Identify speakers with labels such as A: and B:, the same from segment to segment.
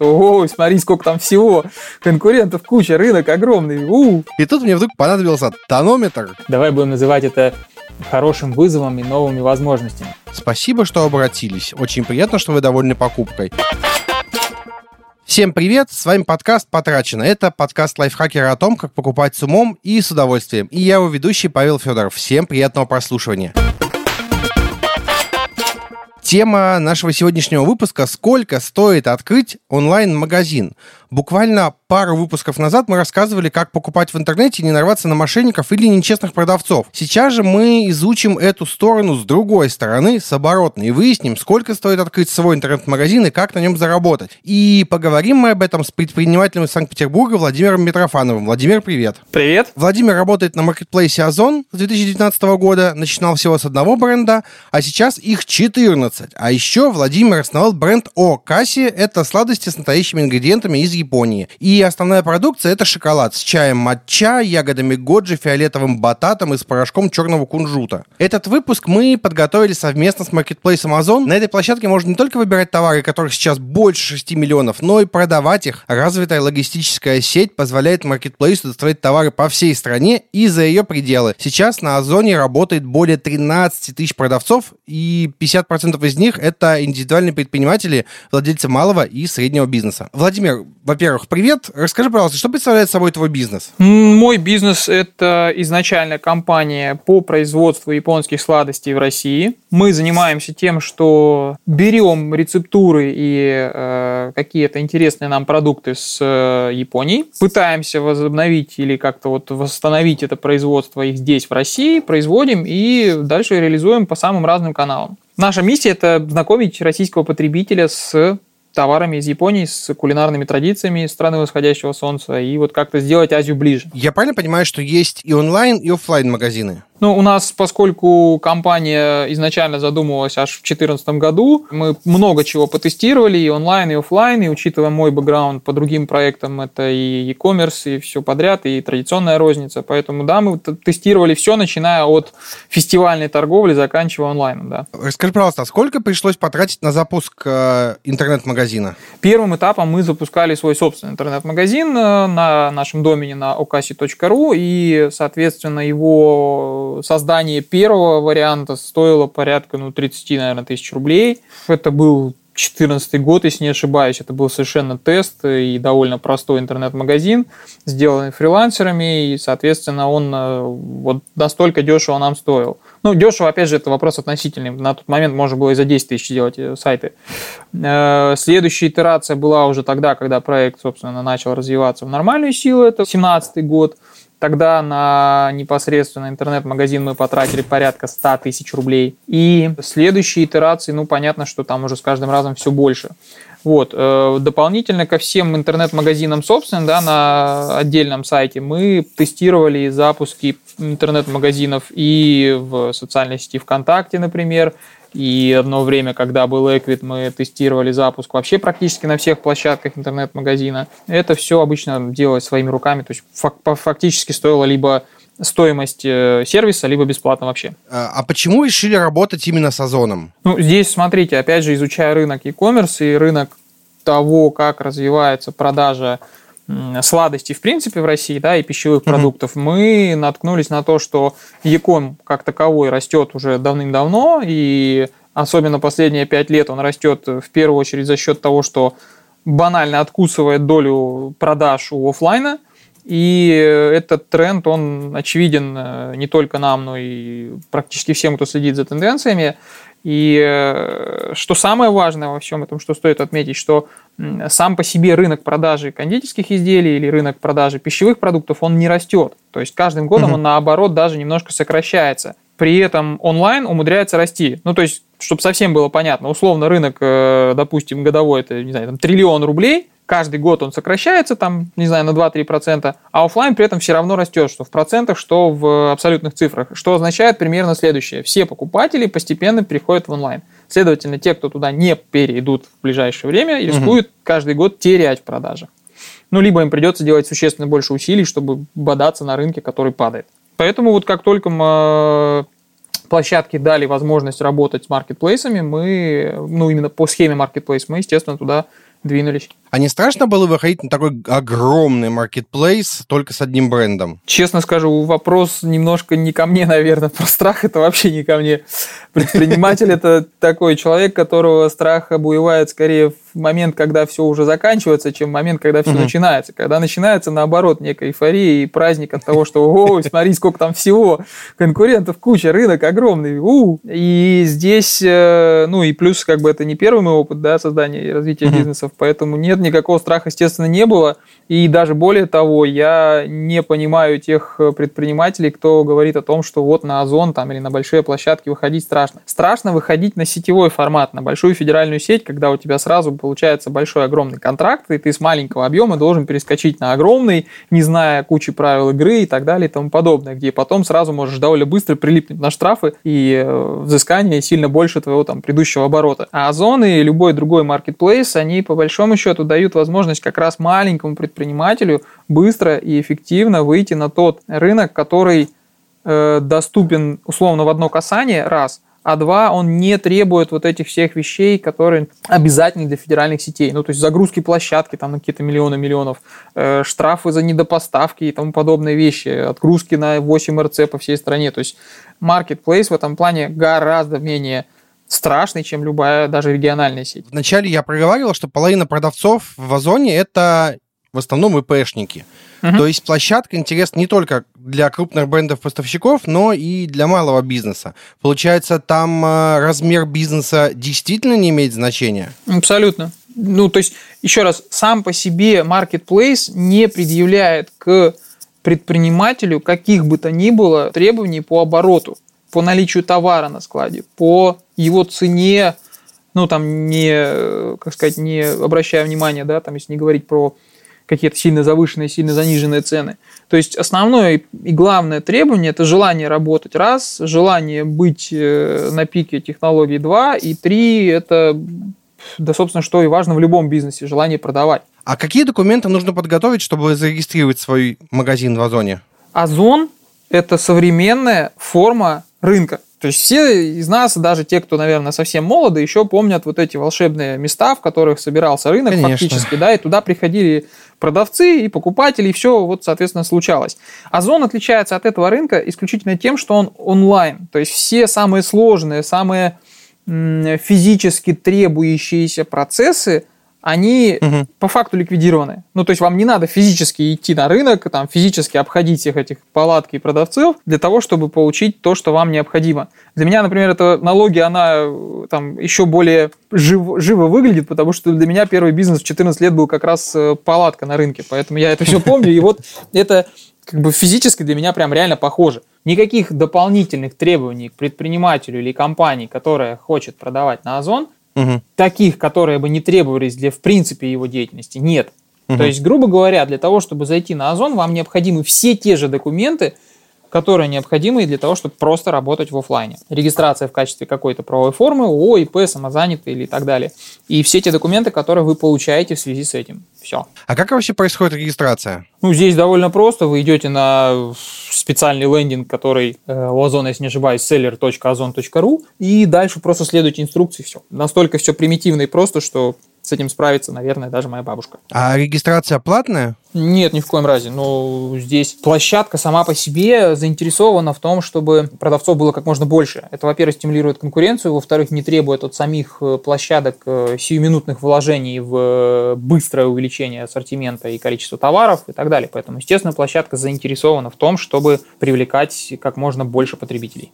A: Ой, смотри, сколько там всего. Конкурентов куча, рынок огромный. У.
B: И тут мне вдруг понадобился тонометр.
A: Давай будем называть это хорошим вызовом и новыми возможностями.
B: Спасибо, что обратились. Очень приятно, что вы довольны покупкой. Всем привет, с вами подкаст «Потрачено». Это подкаст лайфхакера о том, как покупать с умом и с удовольствием. И я его ведущий Павел Федоров. Всем приятного прослушивания. Тема нашего сегодняшнего выпуска «Сколько стоит открыть онлайн-магазин?». Буквально пару выпусков назад мы рассказывали, как покупать в интернете и не нарваться на мошенников или нечестных продавцов. Сейчас же мы изучим эту сторону с другой стороны, с оборотной, и выясним, сколько стоит открыть свой интернет-магазин и как на нем заработать. И поговорим мы об этом с предпринимателем из Санкт-Петербурга Владимиром Митрофановым. Владимир, привет.
A: Привет.
B: Владимир работает на маркетплейсе Озон с 2019 года, начинал всего с одного бренда, а сейчас их 14. А еще Владимир основал бренд О Касси. Это сладости с настоящими ингредиентами из Японии. И основная продукция это шоколад с чаем матча, ягодами годжи, фиолетовым бататом и с порошком черного кунжута. Этот выпуск мы подготовили совместно с Marketplace Amazon. На этой площадке можно не только выбирать товары, которых сейчас больше 6 миллионов, но и продавать их. Развитая логистическая сеть позволяет Marketplace доставлять товары по всей стране и за ее пределы. Сейчас на Озоне работает более 13 тысяч продавцов, и 50% из них это индивидуальные предприниматели, владельцы малого и среднего бизнеса. Владимир, во-первых, привет. Расскажи, пожалуйста, что представляет собой твой бизнес?
A: Мой бизнес – это изначально компания по производству японских сладостей в России. Мы занимаемся тем, что берем рецептуры и э, какие-то интересные нам продукты с э, Японии, пытаемся возобновить или как-то вот восстановить это производство их здесь, в России, производим и дальше реализуем по самым разным каналам. Наша миссия – это знакомить российского потребителя с товарами из Японии, с кулинарными традициями страны восходящего солнца, и вот как-то сделать Азию ближе.
B: Я правильно понимаю, что есть и онлайн, и офлайн магазины?
A: Ну, у нас, поскольку компания изначально задумывалась аж в 2014 году, мы много чего потестировали, и онлайн, и офлайн, и учитывая мой бэкграунд по другим проектам, это и e-commerce, и все подряд, и традиционная розница. Поэтому, да, мы тестировали все, начиная от фестивальной торговли, заканчивая онлайном, да.
B: Расскажи, пожалуйста, а сколько пришлось потратить на запуск э, интернет-магазина?
A: Первым этапом мы запускали свой собственный интернет-магазин э, на нашем домене на okasi.ru, и, соответственно, его создание первого варианта стоило порядка ну, 30, наверное, тысяч рублей. Это был 2014 год, если не ошибаюсь, это был совершенно тест и довольно простой интернет-магазин, сделанный фрилансерами, и, соответственно, он э, вот настолько дешево нам стоил. Ну, дешево, опять же, это вопрос относительный. На тот момент можно было и за 10 тысяч делать э, сайты. Э, следующая итерация была уже тогда, когда проект, собственно, начал развиваться в нормальную силу, это 2017 год. Тогда на непосредственно интернет-магазин мы потратили порядка 100 тысяч рублей. И следующие итерации, ну, понятно, что там уже с каждым разом все больше. Вот. Э, дополнительно ко всем интернет-магазинам, собственно, да, на отдельном сайте мы тестировали запуски интернет-магазинов и в социальной сети ВКонтакте, например, и одно время, когда был Equid, мы тестировали запуск вообще практически на всех площадках интернет-магазина. Это все обычно делалось своими руками, то есть фактически стоило либо стоимость э, сервиса, либо бесплатно вообще.
B: А, а почему решили работать именно с Озоном?
A: Ну, здесь, смотрите, опять же, изучая рынок e-commerce и рынок того, как развивается продажа сладостей, в принципе, в России, да, и пищевых mm-hmm. продуктов, мы наткнулись на то, что Яком как таковой растет уже давным-давно, и особенно последние пять лет он растет в первую очередь за счет того, что банально откусывает долю продаж у офлайна, и этот тренд, он очевиден э, не только нам, но и практически всем, кто следит за тенденциями. И э, что самое важное во всем этом, что стоит отметить, что сам по себе рынок продажи кондитерских изделий или рынок продажи пищевых продуктов, он не растет. То есть каждым годом угу. он наоборот даже немножко сокращается. При этом онлайн умудряется расти. Ну, то есть, чтобы совсем было понятно, условно рынок, э, допустим, годовой, это, не знаю, там, триллион рублей – каждый год он сокращается, там, не знаю, на 2-3%, а офлайн при этом все равно растет, что в процентах, что в абсолютных цифрах, что означает примерно следующее. Все покупатели постепенно переходят в онлайн. Следовательно, те, кто туда не перейдут в ближайшее время, рискуют угу. каждый год терять в продажах. Ну, либо им придется делать существенно больше усилий, чтобы бодаться на рынке, который падает. Поэтому вот как только мы площадки дали возможность работать с маркетплейсами, мы, ну, именно по схеме маркетплейс, мы, естественно, туда двинулись.
B: А не страшно было выходить на такой огромный маркетплейс только с одним брендом?
A: Честно скажу, вопрос немножко не ко мне, наверное. Про страх это вообще не ко мне. Предприниматель это такой человек, которого страх обуевает скорее в момент, когда все уже заканчивается, чем в момент, когда все начинается. Когда начинается, наоборот, некая эйфория и праздник от того, что, о, смотри, сколько там всего, конкурентов куча, рынок огромный, у И здесь, э, ну и плюс, как бы это не первый мой опыт, да, создания и развития бизнесов, поэтому нет никакого страха, естественно, не было. И даже более того, я не понимаю тех предпринимателей, кто говорит о том, что вот на Озон там или на большие площадки выходить страшно. Страшно выходить на сетевой формат, на большую федеральную сеть, когда у тебя сразу получается большой огромный контракт, и ты с маленького объема должен перескочить на огромный, не зная кучи правил игры и так далее и тому подобное, где потом сразу можешь довольно быстро прилипнуть на штрафы и э, взыскание сильно больше твоего там предыдущего оборота. А Озон и любой другой маркетплейс, они по большому счету дают возможность как раз маленькому предпринимателю быстро и эффективно выйти на тот рынок, который э, доступен условно в одно касание, раз – а два, он не требует вот этих всех вещей, которые обязательны для федеральных сетей. Ну, то есть загрузки площадки там на какие-то миллионы миллионов, э, штрафы за недопоставки и тому подобные вещи, отгрузки на 8 РЦ по всей стране. То есть marketplace в этом плане гораздо менее страшный, чем любая даже региональная сеть.
B: Вначале я проговаривал, что половина продавцов в Озоне это в основном ИПшники. Угу. То есть площадка интересна не только для крупных брендов-поставщиков, но и для малого бизнеса. Получается, там э, размер бизнеса действительно не имеет значения?
A: Абсолютно. Ну, то есть, еще раз, сам по себе marketplace не предъявляет к предпринимателю каких бы то ни было требований по обороту, по наличию товара на складе, по его цене, ну, там, не, как сказать, не обращая внимания, да, там, если не говорить про какие-то сильно завышенные, сильно заниженные цены. То есть основное и главное требование – это желание работать, раз, желание быть э, на пике технологий, два, и три – это, да, собственно, что и важно в любом бизнесе – желание продавать.
B: А какие документы нужно подготовить, чтобы зарегистрировать свой магазин в Озоне?
A: Озон – это современная форма рынка. То есть все из нас, даже те, кто, наверное, совсем молоды, еще помнят вот эти волшебные места, в которых собирался рынок Конечно. фактически, да, и туда приходили продавцы и покупатели, и все вот, соответственно, случалось. Озон отличается от этого рынка исключительно тем, что он онлайн. То есть все самые сложные, самые физически требующиеся процессы – они угу. по факту ликвидированы. Ну, то есть вам не надо физически идти на рынок, там, физически обходить всех этих палатки и продавцов для того, чтобы получить то, что вам необходимо. Для меня, например, эта налоги, она там еще более жив, живо выглядит, потому что для меня первый бизнес в 14 лет был как раз э, палатка на рынке, поэтому я это все помню, и вот это как бы физически для меня прям реально похоже. Никаких дополнительных требований к предпринимателю или компании, которая хочет продавать на Озон, Угу. Таких, которые бы не требовались для, в принципе, его деятельности, нет. Угу. То есть, грубо говоря, для того, чтобы зайти на Озон, вам необходимы все те же документы, которые необходимы для того, чтобы просто работать в офлайне. Регистрация в качестве какой-то правовой формы, ООО, ИП, самозанятый или так далее. И все те документы, которые вы получаете в связи с этим. Все.
B: А как вообще происходит регистрация?
A: Ну, здесь довольно просто. Вы идете на специальный лендинг, который э, у Озона, если не ошибаюсь, seller.ozon.ru, и дальше просто следуйте инструкции, все. Настолько все примитивно и просто, что с этим справится, наверное, даже моя бабушка.
B: А регистрация платная?
A: Нет, ни в коем разе. Но здесь площадка сама по себе заинтересована в том, чтобы продавцов было как можно больше. Это, во-первых, стимулирует конкуренцию, во-вторых, не требует от самих э, площадок э, сиюминутных вложений в э, быстрое увеличение ассортимента и количества товаров и так далее. Поэтому, естественно, площадка заинтересована в том, чтобы привлекать как можно больше потребителей.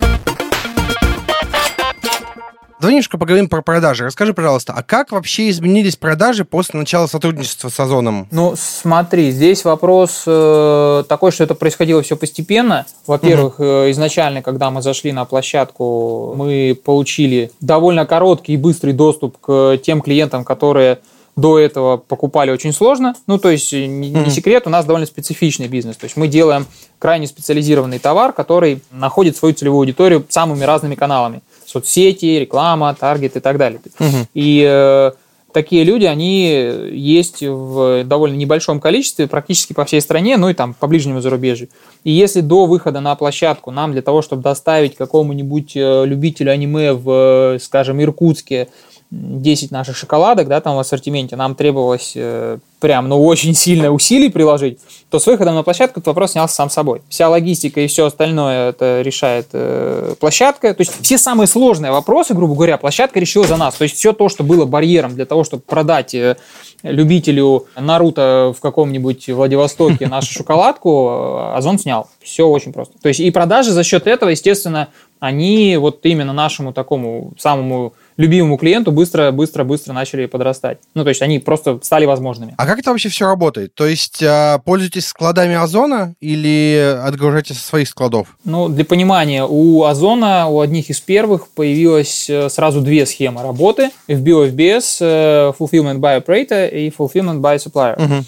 B: Давай немножко поговорим про продажи. Расскажи, пожалуйста, а как вообще изменились продажи после начала сотрудничества с Озоном?
A: Ну, смотри, здесь вопрос э, такой, что это происходило все постепенно. Во-первых, угу. э, изначально, когда мы зашли на площадку, мы получили довольно короткий и быстрый доступ к тем клиентам, которые до этого покупали очень сложно. Ну, то есть, не, не секрет, у нас довольно специфичный бизнес. То есть, мы делаем крайне специализированный товар, который находит свою целевую аудиторию самыми разными каналами соцсети, реклама, таргет и так далее. Угу. И э, такие люди, они есть в довольно небольшом количестве, практически по всей стране, ну и там по ближнему зарубежью. И если до выхода на площадку нам для того, чтобы доставить какому-нибудь э, любителю аниме в, скажем, Иркутске 10 наших шоколадок, да, там в ассортименте, нам требовалось э, прям, ну, очень сильно усилий приложить, то с выходом на площадку этот вопрос снялся сам собой. Вся логистика и все остальное это решает э, площадка. То есть все самые сложные вопросы, грубо говоря, площадка решила за нас. То есть все то, что было барьером для того, чтобы продать э, любителю Наруто в каком-нибудь Владивостоке нашу шоколадку, э, Озон снял. Все очень просто. То есть и продажи за счет этого, естественно, они вот именно нашему такому самому любимому клиенту быстро, быстро, быстро начали подрастать. Ну, то есть они просто стали возможными.
B: А как это вообще все работает? То есть а, пользуетесь складами Озона или отгружаете со своих складов?
A: Ну, для понимания, у Озона, у одних из первых появилось э, сразу две схемы работы. FBO, FBS, э, Fulfillment by Operator и Fulfillment by Supplier. Угу.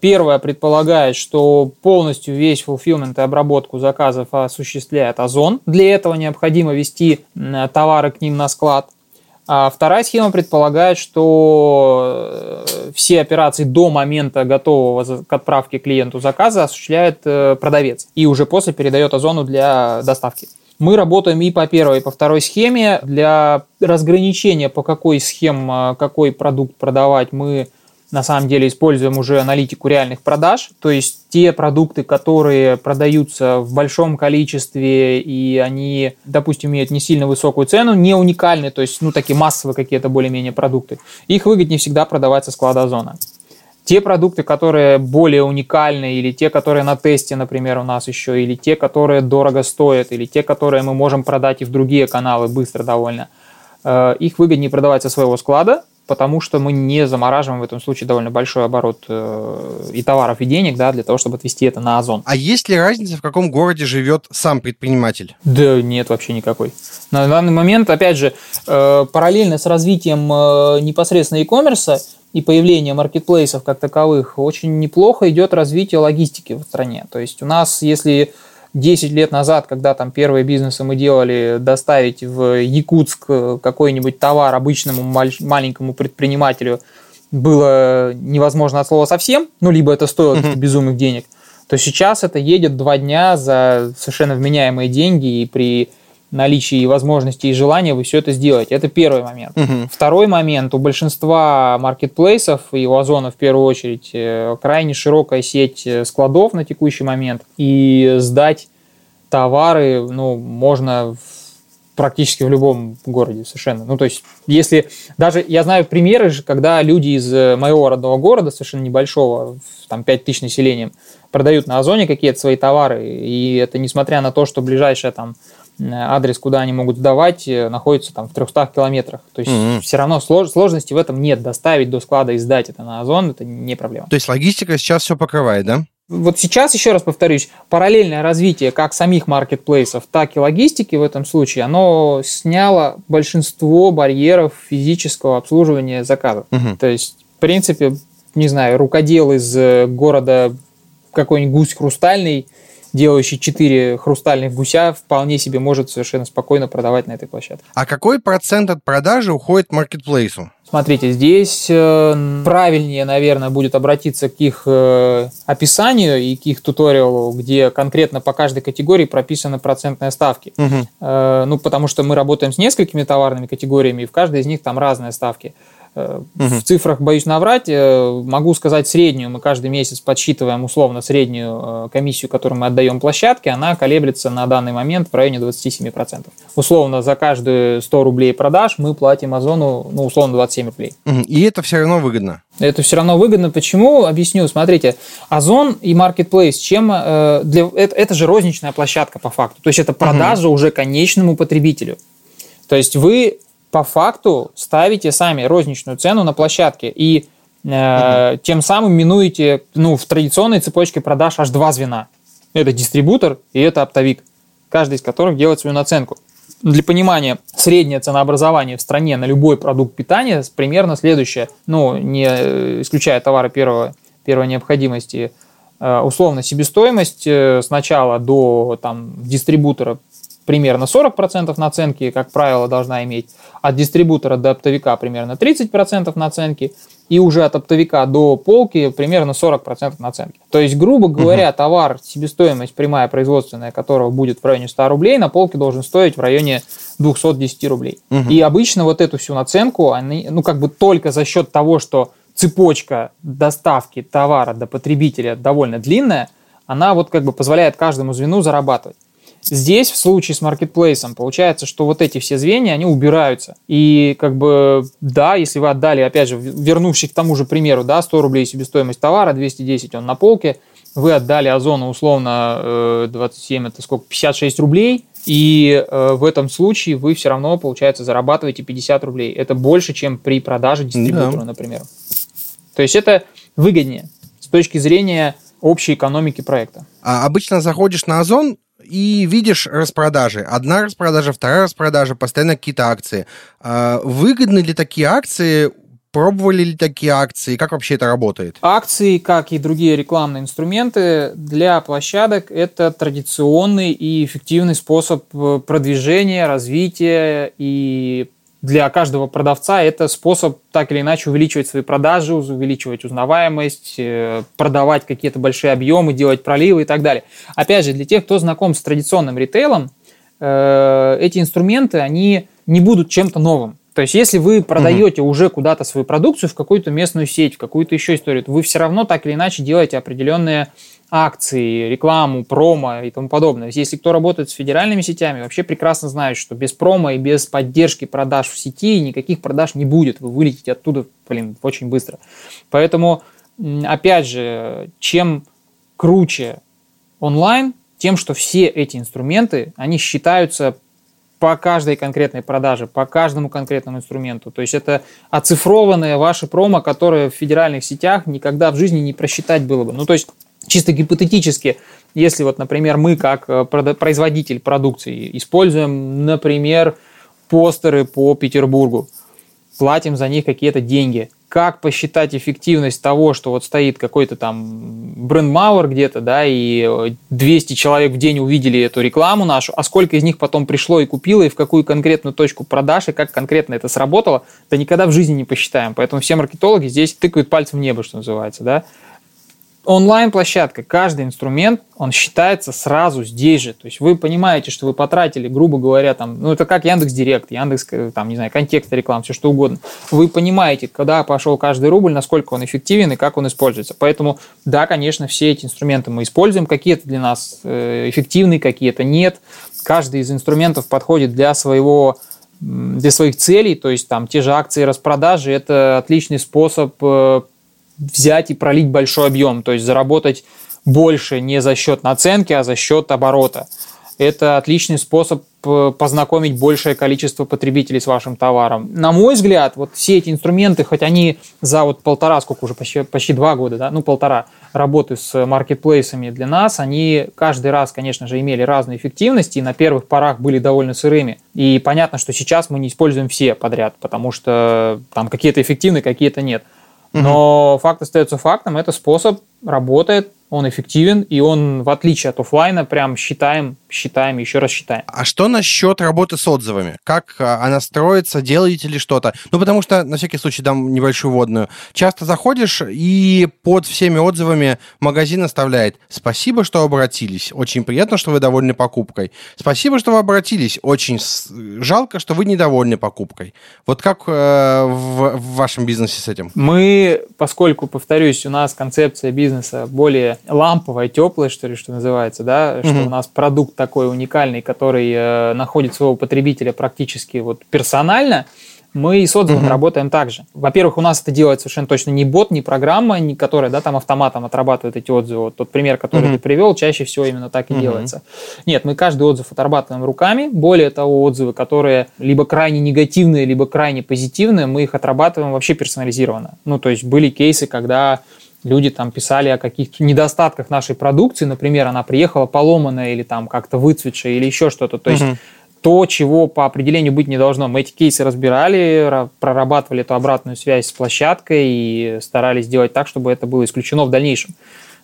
A: Первое предполагает, что полностью весь fulfillment и обработку заказов осуществляет Озон. Для этого необходимо вести товары к ним на склад. А вторая схема предполагает, что э, все операции до момента готового к отправке клиенту заказа осуществляет э, продавец и уже после передает Озону для доставки. Мы работаем и по первой, и по второй схеме. Для разграничения, по какой схеме какой продукт продавать, мы на самом деле используем уже аналитику реальных продаж, то есть те продукты, которые продаются в большом количестве и они, допустим, имеют не сильно высокую цену, не уникальные, то есть, ну, такие массовые какие-то более-менее продукты, их выгоднее всегда продавать со склада Озона. Те продукты, которые более уникальные, или те, которые на тесте, например, у нас еще, или те, которые дорого стоят, или те, которые мы можем продать и в другие каналы быстро довольно, э, их выгоднее продавать со своего склада, потому что мы не замораживаем в этом случае довольно большой оборот э, и товаров, и денег, да, для того, чтобы отвести это на Озон.
B: А есть ли разница, в каком городе живет сам предприниматель?
A: Да нет, вообще никакой. На данный момент, опять же, э, параллельно с развитием э, непосредственно e-commerce и появлением маркетплейсов как таковых, очень неплохо идет развитие логистики в стране. То есть у нас, если 10 лет назад, когда там первые бизнесы мы делали, доставить в Якутск какой-нибудь товар обычному маленькому предпринимателю было невозможно от слова совсем, ну, либо это стоило mm-hmm. безумных денег, то сейчас это едет два дня за совершенно вменяемые деньги и при наличии возможности и желания вы все это сделаете. Это первый момент. Угу. Второй момент. У большинства маркетплейсов и у Озона в первую очередь э, крайне широкая сеть э, складов на текущий момент. И сдать товары ну, можно практически в любом городе совершенно. Ну, то есть, если даже, я знаю примеры, когда люди из э, моего родного города, совершенно небольшого, там 5 тысяч населением, продают на Озоне какие-то свои товары, и это несмотря на то, что ближайшая там адрес, куда они могут сдавать, э, находится там в 300 километрах. То есть mm-hmm. все равно слож, сложности в этом нет. Доставить до склада и сдать это на Озон – это не проблема.
B: То есть логистика сейчас все покрывает, да?
A: Вот сейчас, еще раз повторюсь, параллельное развитие как самих маркетплейсов, так и логистики в этом случае, оно сняло большинство барьеров физического обслуживания заказов. Угу. То есть, в принципе, не знаю, рукодел из э, города какой-нибудь гусь хрустальный – делающий 4 хрустальных гуся, вполне себе может совершенно спокойно продавать на этой площадке.
B: А какой процент от продажи уходит маркетплейсу?
A: Смотрите, здесь э, правильнее, наверное, будет обратиться к их э, описанию и к их туториалу, где конкретно по каждой категории прописаны процентные ставки. Угу. Ну, потому что мы работаем с несколькими товарными категориями, и в каждой из них там разные ставки. В цифрах боюсь наврать. Э, могу сказать среднюю. Мы каждый месяц подсчитываем условно среднюю э, комиссию, которую мы отдаем площадке. Она колеблется на данный момент в районе 27%. Условно за каждые 100 рублей продаж мы платим Озону, ну, условно, 27 рублей.
B: И это все равно выгодно?
A: Это все равно выгодно. Почему? Объясню. Смотрите, Озон и Marketplace, чем для, это, это же розничная площадка по факту. То есть это продажа угу. уже конечному потребителю. То есть вы по факту ставите сами розничную цену на площадке и э, тем самым минуете ну, в традиционной цепочке продаж аж два звена. Это дистрибутор и это оптовик, каждый из которых делает свою наценку. Для понимания, среднее ценообразование в стране на любой продукт питания примерно следующее. Ну, не э, исключая товары первого, первой необходимости, э, условно себестоимость э, сначала до там, дистрибутора примерно 40% наценки, как правило, должна иметь. От дистрибутора до оптовика примерно 30% наценки. и уже от оптовика до полки примерно 40% наценки. То есть, грубо говоря, угу. товар, себестоимость прямая производственная которого будет в районе 100 рублей, на полке должен стоить в районе 210 рублей. Угу. И обычно вот эту всю наценку, они, ну как бы только за счет того, что цепочка доставки товара до потребителя довольно длинная, она вот как бы позволяет каждому звену зарабатывать. Здесь, в случае с маркетплейсом, получается, что вот эти все звенья, они убираются. И как бы, да, если вы отдали, опять же, вернувшись к тому же примеру, да, 100 рублей себестоимость товара, 210 он на полке, вы отдали Озону условно 27, э, это сколько, 56 рублей, и э, в этом случае вы все равно, получается, зарабатываете 50 рублей. Это больше, чем при продаже дистрибьютора, да. например. То есть это выгоднее с точки зрения общей экономики проекта.
B: А обычно заходишь на Озон, и видишь распродажи. Одна распродажа, вторая распродажа, постоянно какие-то акции. А выгодны ли такие акции? Пробовали ли такие акции? Как вообще это работает?
A: Акции, как и другие рекламные инструменты, для площадок это традиционный и эффективный способ э, продвижения, развития и для каждого продавца это способ так или иначе увеличивать свои продажи, увеличивать узнаваемость, э, продавать какие-то большие объемы, делать проливы и так далее. Опять же, для тех, кто знаком с традиционным ритейлом, э, эти инструменты, они не будут чем-то новым. То есть, если вы продаете угу. уже куда-то свою продукцию в какую-то местную сеть, в какую-то еще историю, то вы все равно так или иначе делаете определенные акции, рекламу, промо и тому подобное. Если кто работает с федеральными сетями, вообще прекрасно знает, что без промо и без поддержки продаж в сети никаких продаж не будет. Вы вылетите оттуда, блин, очень быстро. Поэтому, опять же, чем круче онлайн, тем, что все эти инструменты, они считаются по каждой конкретной продаже, по каждому конкретному инструменту. То есть это оцифрованные ваши промо, которые в федеральных сетях никогда в жизни не просчитать было бы. Ну, то есть чисто гипотетически, если вот, например, мы как э, производитель продукции используем, например, постеры по Петербургу, платим за них какие-то деньги. Как посчитать эффективность того, что вот стоит какой-то там брендмауэр где-то, да, и 200 человек в день увидели эту рекламу нашу, а сколько из них потом пришло и купило, и в какую конкретную точку продаж, и как конкретно это сработало, да никогда в жизни не посчитаем. Поэтому все маркетологи здесь тыкают пальцем в небо, что называется, да онлайн-площадка, каждый инструмент, он считается сразу здесь же. То есть вы понимаете, что вы потратили, грубо говоря, там, ну это как Яндекс Директ, Яндекс, э, там, не знаю, контекст реклам, все что угодно. Вы понимаете, когда пошел каждый рубль, насколько он эффективен и как он используется. Поэтому, да, конечно, все эти инструменты мы используем. Какие-то для нас э, эффективны, какие-то нет. Каждый из инструментов подходит для своего для своих целей, то есть там те же акции распродажи, это отличный способ э, взять и пролить большой объем, то есть заработать больше не за счет наценки, а за счет оборота. Это отличный способ э, познакомить большее количество потребителей с вашим товаром. На мой взгляд, вот все эти инструменты, хоть они за вот полтора, сколько уже, почти, почти два года, да, ну полтора работы с маркетплейсами для нас, они каждый раз, конечно же, имели разную эффективность и на первых порах были довольно сырыми. И понятно, что сейчас мы не используем все подряд, потому что там какие-то эффективны, какие-то нет. Но угу. факт остается фактом, это способ работает, он эффективен, и он, в отличие от офлайна, прям считаем, считаем, еще раз считаем.
B: А что насчет работы с отзывами? Как а, она строится, делаете ли что-то? Ну, потому что, на всякий случай, дам небольшую водную. Часто заходишь, и под всеми отзывами магазин оставляет «Спасибо, что обратились. Очень приятно, что вы довольны покупкой. Спасибо, что вы обратились. Очень жалко, что вы недовольны покупкой». Вот как э, в, в вашем бизнесе с этим?
A: Мы, поскольку, повторюсь, у нас концепция бизнеса более ламповая, теплая, что ли, что называется, да, mm-hmm. что у нас продукт такой уникальный, который э, находит своего потребителя практически вот персонально, мы и с отзывами mm-hmm. работаем также. Во-первых, у нас это делает совершенно точно не бот, не программа, не которая да, там автоматом отрабатывает эти отзывы. Вот тот пример, который mm-hmm. ты привел, чаще всего именно так и mm-hmm. делается. Нет, мы каждый отзыв отрабатываем руками. Более того, отзывы, которые либо крайне негативные, либо крайне позитивные, мы их отрабатываем вообще персонализированно. Ну, то есть были кейсы, когда люди там писали о каких-то недостатках нашей продукции, например, она приехала поломанная или там как-то выцветшая или еще что-то. То есть то, чего по определению быть не должно. Мы эти кейсы разбирали, прорабатывали эту обратную связь с площадкой и старались сделать так, чтобы это было исключено в дальнейшем.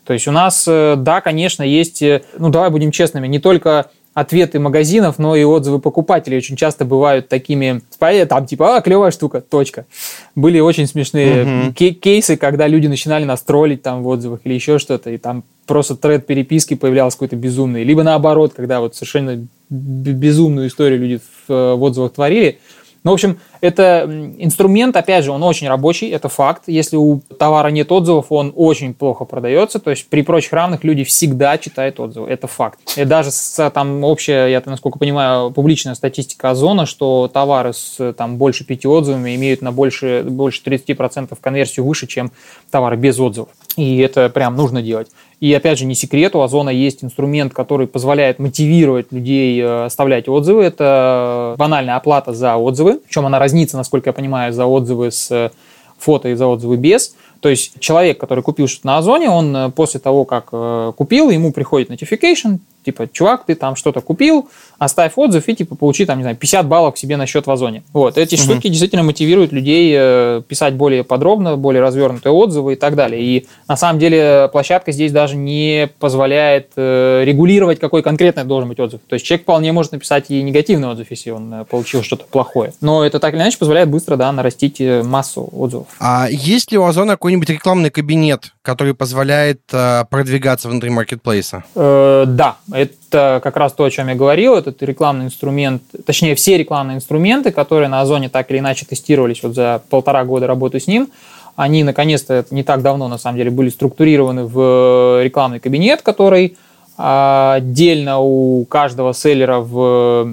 A: То есть у нас, э, да, конечно, есть, э, ну давай будем честными, не только ответы магазинов, но и отзывы покупателей очень часто бывают такими, там типа, а, клевая штука, точка. Были очень смешные угу. кейсы, когда люди начинали нас троллить там в отзывах или еще что-то, и там просто тред переписки появлялся какой-то безумный. Либо наоборот, когда вот совершенно безумную историю люди в, в отзывах творили, ну, в общем, это инструмент, опять же, он очень рабочий, это факт. Если у товара нет отзывов, он очень плохо продается. То есть при прочих равных люди всегда читают отзывы. Это факт. И даже с, там общая, я насколько понимаю, публичная статистика Озона, что товары с там, больше пяти отзывами имеют на больше, больше 30% конверсию выше, чем товары без отзывов. И это прям нужно делать. И опять же, не секрет, у Озона есть инструмент, который позволяет мотивировать людей э, оставлять отзывы. Это банальная оплата за отзывы, причем она разнится, насколько я понимаю, за отзывы с э, фото и за отзывы без. То есть человек, который купил что-то на Озоне, он э, после того, как купил, ему приходит notification, типа, чувак, ты там что-то купил, оставь отзыв и, типа, получи, там, не знаю, 50 баллов к себе на счет в Озоне. Вот, эти угу. штуки действительно мотивируют людей э, писать более подробно, более развернутые отзывы и так далее. И, на самом деле, площадка здесь даже не позволяет э, регулировать, какой конкретно должен быть отзыв. То есть, человек вполне может написать и негативный отзыв, если он э, получил что-то плохое. Но это так или иначе позволяет быстро, да, нарастить массу отзывов.
B: А есть ли у Озона какой-нибудь рекламный кабинет, который позволяет э, продвигаться внутри маркетплейса?
A: Э, да, это как раз то, о чем я говорил. Это рекламный инструмент, точнее, все рекламные инструменты, которые на Озоне так или иначе тестировались вот за полтора года работы с ним, они наконец-то не так давно, на самом деле, были структурированы в рекламный кабинет, который а, отдельно у каждого селлера в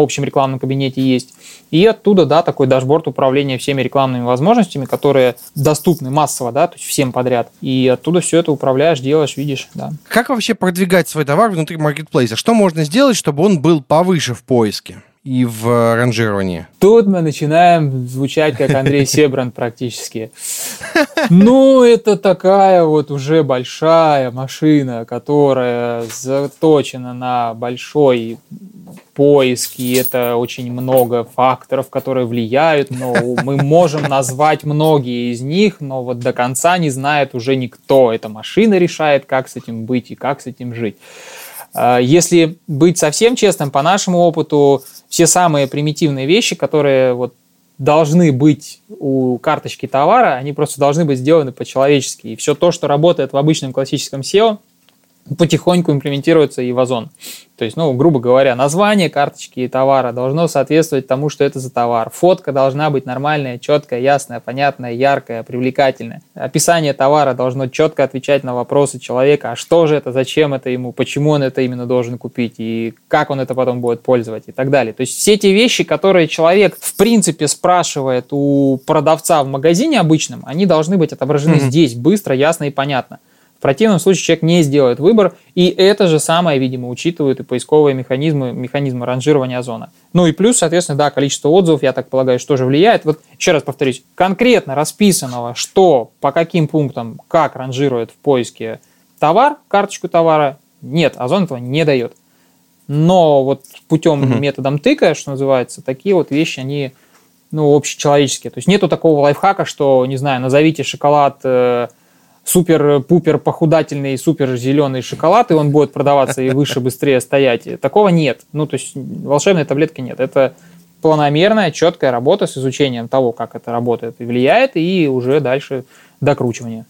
A: общем рекламном кабинете есть. И оттуда, да, такой дашборд управления всеми рекламными возможностями, которые доступны массово, да, то есть всем подряд. И оттуда все это управляешь, делаешь, видишь, да.
B: Как вообще продвигать свой товар внутри маркетплейса? Что можно сделать, чтобы он был повыше в поиске? И в ранжировании?
A: Тут мы начинаем звучать как Андрей Себран практически. Ну, это такая вот уже большая машина, которая заточена на большой поиск, и это очень много факторов, которые влияют, но мы можем назвать многие из них, но вот до конца не знает уже никто. Эта машина решает, как с этим быть и как с этим жить. А, если быть совсем честным, по нашему опыту, все самые примитивные вещи, которые вот должны быть у карточки товара, они просто должны быть сделаны по-человечески. И все то, что работает в обычном классическом SEO, потихоньку имплементируется и в Озон. То есть, ну, грубо говоря, название карточки товара должно соответствовать тому, что это за товар. Фотка должна быть нормальная, четкая, ясная, понятная, яркая, привлекательная. Описание товара должно четко отвечать на вопросы человека, а что же это, зачем это ему, почему он это именно должен купить и как он это потом будет пользовать и так далее. То есть все те вещи, которые человек в принципе спрашивает у продавца в магазине обычном, они должны быть отображены mm-hmm. здесь быстро, ясно и понятно. В противном случае человек не сделает выбор, и это же самое, видимо, учитывают и поисковые механизмы, механизмы ранжирования озона. Ну и плюс, соответственно, да, количество отзывов, я так полагаю, что тоже влияет. Вот еще раз повторюсь, конкретно расписанного, что, по каким пунктам, как ранжирует в поиске товар, карточку товара, нет, озон этого не дает. Но вот путем, угу. методом тыка, что называется, такие вот вещи, они ну, общечеловеческие. То есть нету такого лайфхака, что, не знаю, назовите шоколад э, супер-пупер похудательный, супер зеленый шоколад, и он будет продаваться и выше, быстрее стоять. Такого нет. Ну, то есть волшебной таблетки нет. Это планомерная, четкая работа с изучением того, как это работает и влияет, и уже дальше докручивание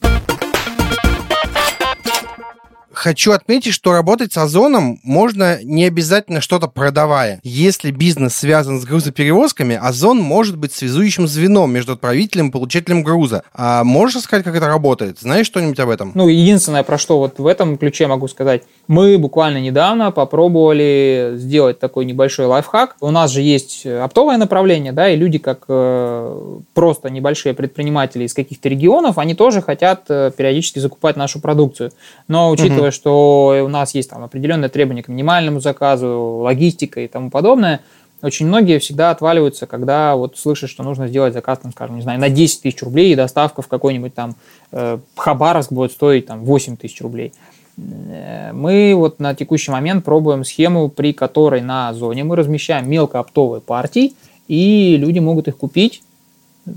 B: хочу отметить, что работать с Озоном можно не обязательно что-то продавая. Если бизнес связан с грузоперевозками, Озон может быть связующим звеном между отправителем и получателем груза. А можешь рассказать, как это работает? Знаешь что-нибудь об этом?
A: Ну, единственное, про что вот в этом ключе могу сказать. Мы буквально недавно попробовали сделать такой небольшой лайфхак. У нас же есть оптовое направление, да, и люди, как э, просто небольшие предприниматели из каких-то регионов, они тоже хотят э, периодически закупать нашу продукцию. Но учитывая, учитывая, что у нас есть там определенные требования к минимальному заказу, логистика и тому подобное, очень многие всегда отваливаются, когда вот слышат, что нужно сделать заказ, там, скажем, не знаю, на 10 тысяч рублей, и доставка в какой-нибудь там э, Хабаровск будет стоить там 8 тысяч рублей. Мы вот на текущий момент пробуем схему, при которой на зоне мы размещаем мелкооптовые партии, и люди могут их купить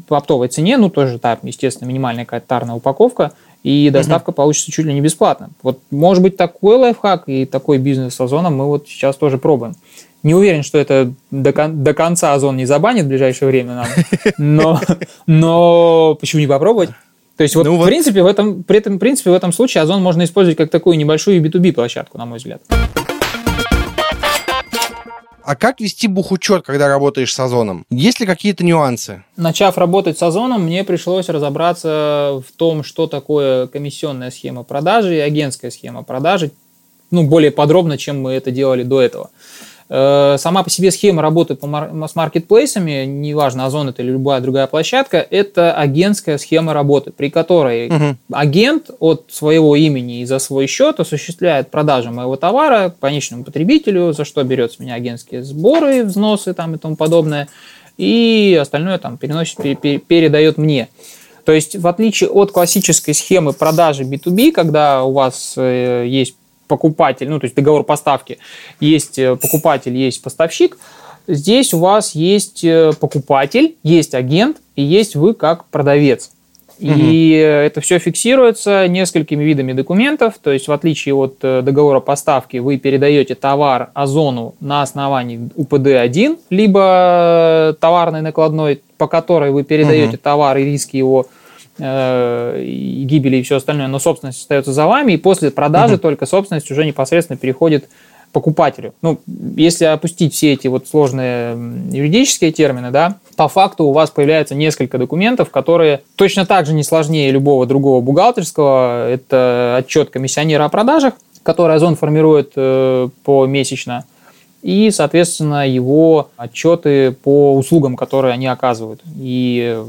A: по оптовой цене, ну тоже там, естественно, минимальная какая-то тарная упаковка, и доставка угу. получится чуть ли не бесплатно. Вот может быть такой лайфхак и такой бизнес с Озоном мы вот сейчас тоже пробуем. Не уверен, что это до, кон- до конца Озон не забанит в ближайшее время нам, но, но почему не попробовать? То есть вот, ну, в вот. принципе в этом при этом в принципе в этом случае Озон можно использовать как такую небольшую B2B площадку, на мой взгляд.
B: А как вести бухучет, когда работаешь с Озоном? Есть ли какие-то нюансы?
A: Начав работать с Озоном, мне пришлось разобраться в том, что такое комиссионная схема продажи и агентская схема продажи, ну, более подробно, чем мы это делали до этого. Э, сама по себе схема работы с маркетплейсами, неважно, Озон это или любая другая площадка, это агентская схема работы, при которой угу. агент от своего имени и за свой счет осуществляет продажу моего товара конечному потребителю, за что берет с меня агентские сборы, взносы там и тому подобное, и остальное там переносит, передает мне. То есть, в отличие от классической схемы продажи B2B, когда у вас э, есть покупатель, ну, то есть договор поставки, есть э, покупатель, есть поставщик, здесь у вас есть э, покупатель, есть агент и есть вы как продавец. И угу. это все фиксируется несколькими видами документов. То есть, в отличие от э, договора поставки, вы передаете товар Озону на основании УПД-1, либо товарной накладной, по которой вы передаете угу. товар и риски его Э, и гибели и все остальное, но собственность остается за вами, и после продажи угу. только собственность уже непосредственно переходит покупателю. Ну, если опустить все эти вот сложные юридические термины, да, по факту у вас появляется несколько документов, которые точно так же не сложнее любого другого бухгалтерского. Это отчет комиссионера о продажах, который Озон формирует э, помесячно, и, соответственно, его отчеты по услугам, которые они оказывают. И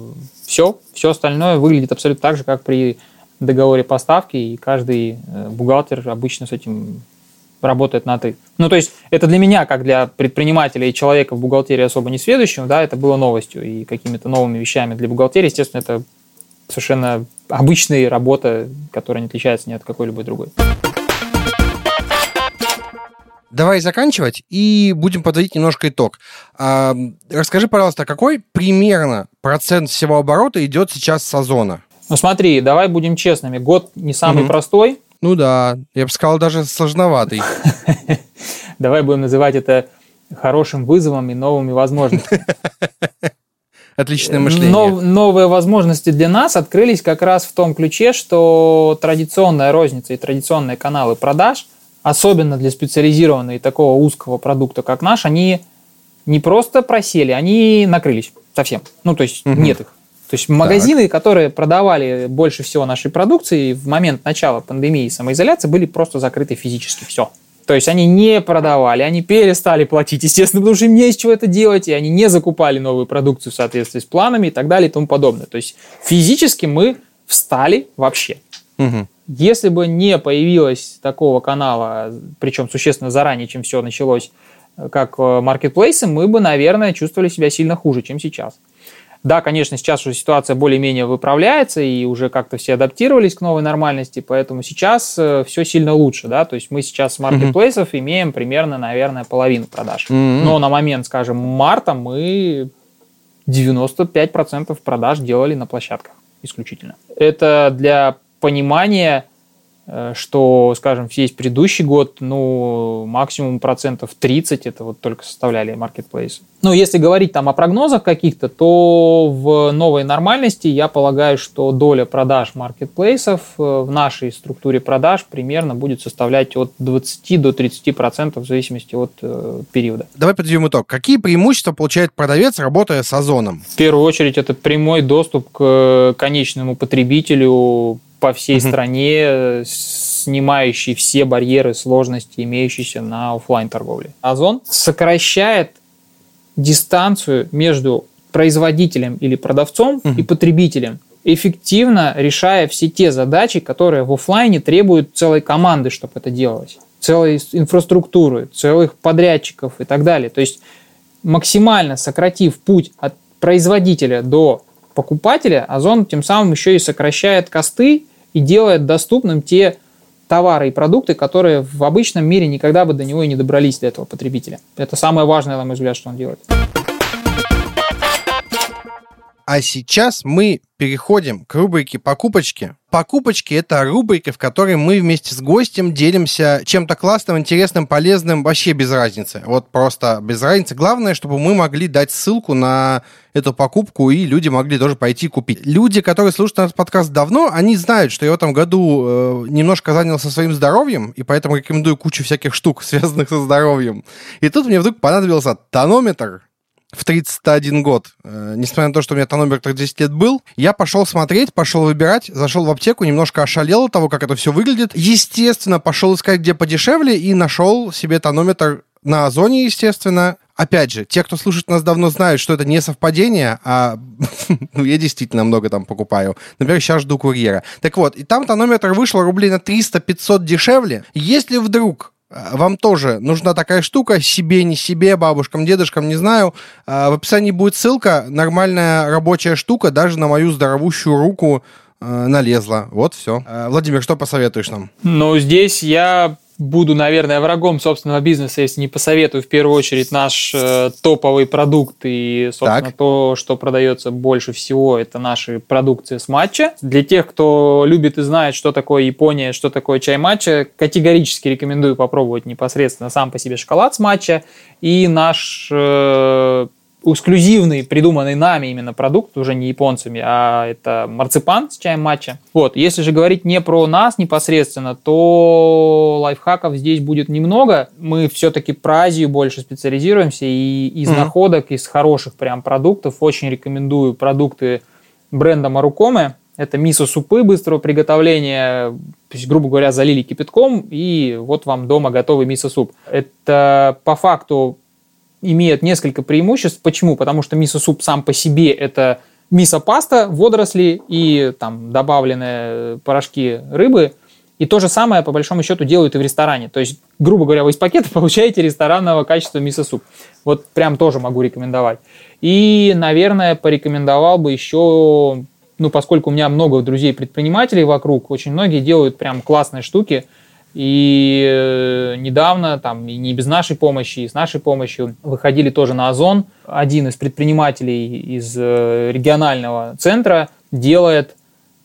A: все, все остальное выглядит абсолютно так же, как при договоре поставки, и каждый э, бухгалтер обычно с этим работает на «ты». Ну, то есть это для меня, как для предпринимателя и человека в бухгалтерии особо не сведущего, да, это было новостью и какими-то новыми вещами для бухгалтерии. Естественно, это совершенно обычная работа, которая не отличается ни от какой-либо другой.
B: Давай заканчивать и будем подводить немножко итог. А, расскажи, пожалуйста, какой примерно процент всего оборота идет сейчас с Озона?
A: Ну смотри, давай будем честными. Год не самый угу. простой.
B: Ну да, я бы сказал, даже сложноватый.
A: Давай будем называть это хорошим вызовом и новыми возможностями.
B: Отличное мышление. Нов,
A: новые возможности для нас открылись как раз в том ключе, что традиционная розница и традиционные каналы продаж особенно для специализированного и такого узкого продукта, как наш, они не просто просели, они накрылись совсем. Ну, то есть угу. нет их. То есть магазины, так. которые продавали больше всего нашей продукции в момент начала пандемии и самоизоляции, были просто закрыты физически. Все. То есть они не продавали, они перестали платить, естественно, потому что им не из чего это делать, и они не закупали новую продукцию в соответствии с планами и так далее и тому подобное. То есть физически мы встали вообще. Угу. Если бы не появилось такого канала, причем существенно заранее, чем все началось, как э, маркетплейсы, мы бы, наверное, чувствовали себя сильно хуже, чем сейчас. Да, конечно, сейчас уже ситуация более-менее выправляется, и уже как-то все адаптировались к новой нормальности, поэтому сейчас э, все сильно лучше, да, то есть мы сейчас с маркетплейсов mm-hmm. имеем примерно, наверное, половину продаж. Mm-hmm. Но на момент, скажем, марта мы 95% продаж делали на площадках исключительно. Это для понимание, э, что, скажем, весь предыдущий год, ну, максимум процентов 30 это вот только составляли маркетплейсы. Ну, если говорить там о прогнозах каких-то, то в новой нормальности я полагаю, что доля продаж маркетплейсов э, в нашей структуре продаж примерно будет составлять от 20 до 30 процентов в зависимости от э, периода.
B: Давай подведем итог. Какие преимущества получает продавец, работая с Озоном?
A: В первую очередь, это прямой доступ к конечному потребителю по всей mm стране, снимающий все барьеры, сложности, имеющиеся на офлайн торговле. Озон сокращает дистанцию между производителем или продавцом mm и потребителем, эффективно решая все те задачи, которые в офлайне требуют целой команды, чтобы это делалось, целой инфраструктуры, целых подрядчиков и так далее. То есть максимально сократив путь от производителя до покупателя, Озон тем самым еще и сокращает косты и делает доступным те товары и продукты, которые в обычном мире никогда бы до него и не добрались до этого потребителя. Это самое важное, на мой взгляд, что он делает.
B: А сейчас мы переходим к рубрике «Покупочки». Покупочки – это рубрика, в которой мы вместе с гостем делимся чем-то классным, интересным, полезным, вообще без разницы. Вот просто без разницы. Главное, чтобы мы могли дать ссылку на эту покупку, и люди могли тоже пойти купить. Люди, которые слушают наш подкаст давно, они знают, что я в этом году э, немножко занялся своим здоровьем, и поэтому рекомендую кучу всяких штук, связанных со здоровьем. И тут мне вдруг понадобился тонометр, в 31 год, э, несмотря на то, что у меня тонометр 10 лет был, я пошел смотреть, пошел выбирать, зашел в аптеку, немножко ошалел от того, как это все выглядит. Естественно, пошел искать, где подешевле, и нашел себе тонометр на Озоне, естественно. Опять же, те, кто слушает нас давно, знают, что это не совпадение, а ну, я действительно много там покупаю. Например, сейчас жду курьера. Так вот, и там тонометр вышел рублей на 300-500 дешевле. Если вдруг вам тоже нужна такая штука, себе, не себе, бабушкам, дедушкам, не знаю. А, в описании будет ссылка, нормальная рабочая штука, даже на мою здоровущую руку а, налезла. Вот все. Владимир, что посоветуешь нам?
A: Ну, здесь я буду, наверное, врагом собственного бизнеса, если не посоветую в первую очередь наш э, топовый продукт и, собственно, так. то, что продается больше всего, это наши продукции с матча. Для тех, кто любит и знает, что такое Япония, что такое чай матча, категорически рекомендую попробовать непосредственно сам по себе шоколад с матча и наш э, эксклюзивный, придуманный нами именно продукт, уже не японцами, а это марципан с чаем матча. Вот, если же говорить не про нас непосредственно, то лайфхаков здесь будет немного. Мы все-таки про Азию больше специализируемся, и из mm-hmm. находок, из хороших прям продуктов очень рекомендую продукты бренда Марукоме. Это мисо-супы быстрого приготовления, то есть, грубо говоря, залили кипятком, и вот вам дома готовый мисо-суп. Это по факту имеет несколько преимуществ. Почему? Потому что мисо-суп сам по себе это мисо-паста, водоросли и там добавленные порошки рыбы. И то же самое, по большому счету, делают и в ресторане. То есть, грубо говоря, вы из пакета получаете ресторанного качества мисо-суп. Вот прям тоже могу рекомендовать. И, наверное, порекомендовал бы еще, ну, поскольку у меня много друзей-предпринимателей вокруг, очень многие делают прям классные штуки – и э, недавно, там, и не без нашей помощи, и с нашей помощью выходили тоже на Озон. Один из предпринимателей из э, регионального центра делает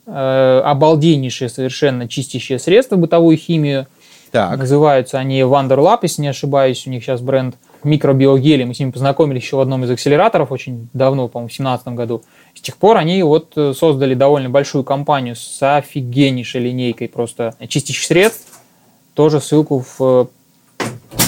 A: э, обалденнейшие совершенно чистящие средства, бытовую химию. Так. Называются они Wonderlab, если не ошибаюсь, у них сейчас бренд микробиогели. Мы с ними познакомились еще в одном из акселераторов очень давно, по-моему, в 2017 году. С тех пор они вот э, создали довольно большую компанию с офигеннейшей линейкой просто чистящих средств тоже ссылку в,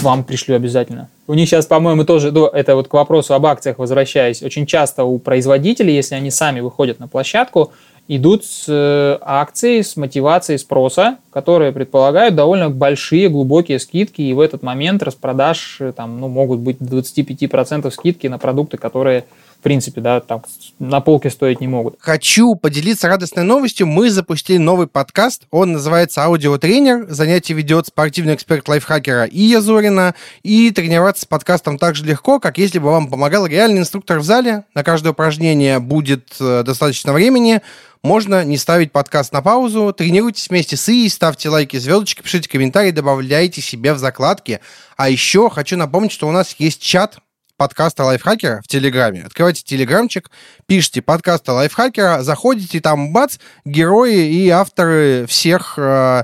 A: вам пришлю обязательно. У них сейчас, по-моему, тоже, ну, это вот к вопросу об акциях возвращаясь, очень часто у производителей, если они сами выходят на площадку, идут с э, акцией, с мотивацией спроса, которые предполагают довольно большие, глубокие скидки, и в этот момент распродаж э, там, ну, могут быть 25% скидки на продукты, которые в принципе, да, там на полке стоить не могут.
B: Хочу поделиться радостной новостью. Мы запустили новый подкаст. Он называется «Аудиотренер». Занятие ведет спортивный эксперт лайфхакера Ия Зорина. И тренироваться с подкастом так же легко, как если бы вам помогал реальный инструктор в зале. На каждое упражнение будет э, достаточно времени. Можно не ставить подкаст на паузу. Тренируйтесь вместе с Ией, ставьте лайки, звездочки, пишите комментарии, добавляйте себе в закладки. А еще хочу напомнить, что у нас есть чат подкаста Лайфхакера в Телеграме. Открывайте Телеграмчик, пишите подкаста Лайфхакера, заходите, там, бац, герои и авторы всех э,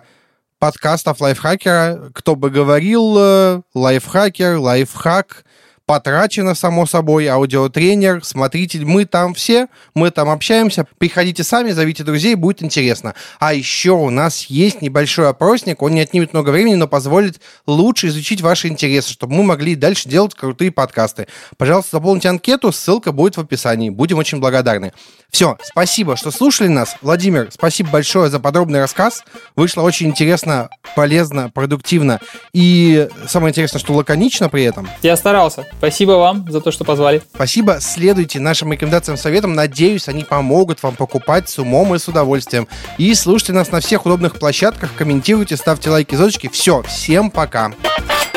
B: подкастов Лайфхакера. Кто бы говорил, э, Лайфхакер, Лайфхак, потрачено, само собой, аудиотренер, смотритель, мы там все, мы там общаемся. Приходите сами, зовите друзей, будет интересно. А еще у нас есть небольшой опросник, он не отнимет много времени, но позволит лучше изучить ваши интересы, чтобы мы могли дальше делать крутые подкасты. Пожалуйста, заполните анкету, ссылка будет в описании. Будем очень благодарны. Все, спасибо, что слушали нас. Владимир, спасибо большое за подробный рассказ. Вышло очень интересно, полезно, продуктивно и самое интересное, что лаконично при этом.
A: Я старался. Спасибо вам за то, что позвали.
B: Спасибо. Следуйте нашим рекомендациям, советам. Надеюсь, они помогут вам покупать с умом и с удовольствием. И слушайте нас на всех удобных площадках, комментируйте, ставьте лайки, звездочки. Все, всем пока. Пока.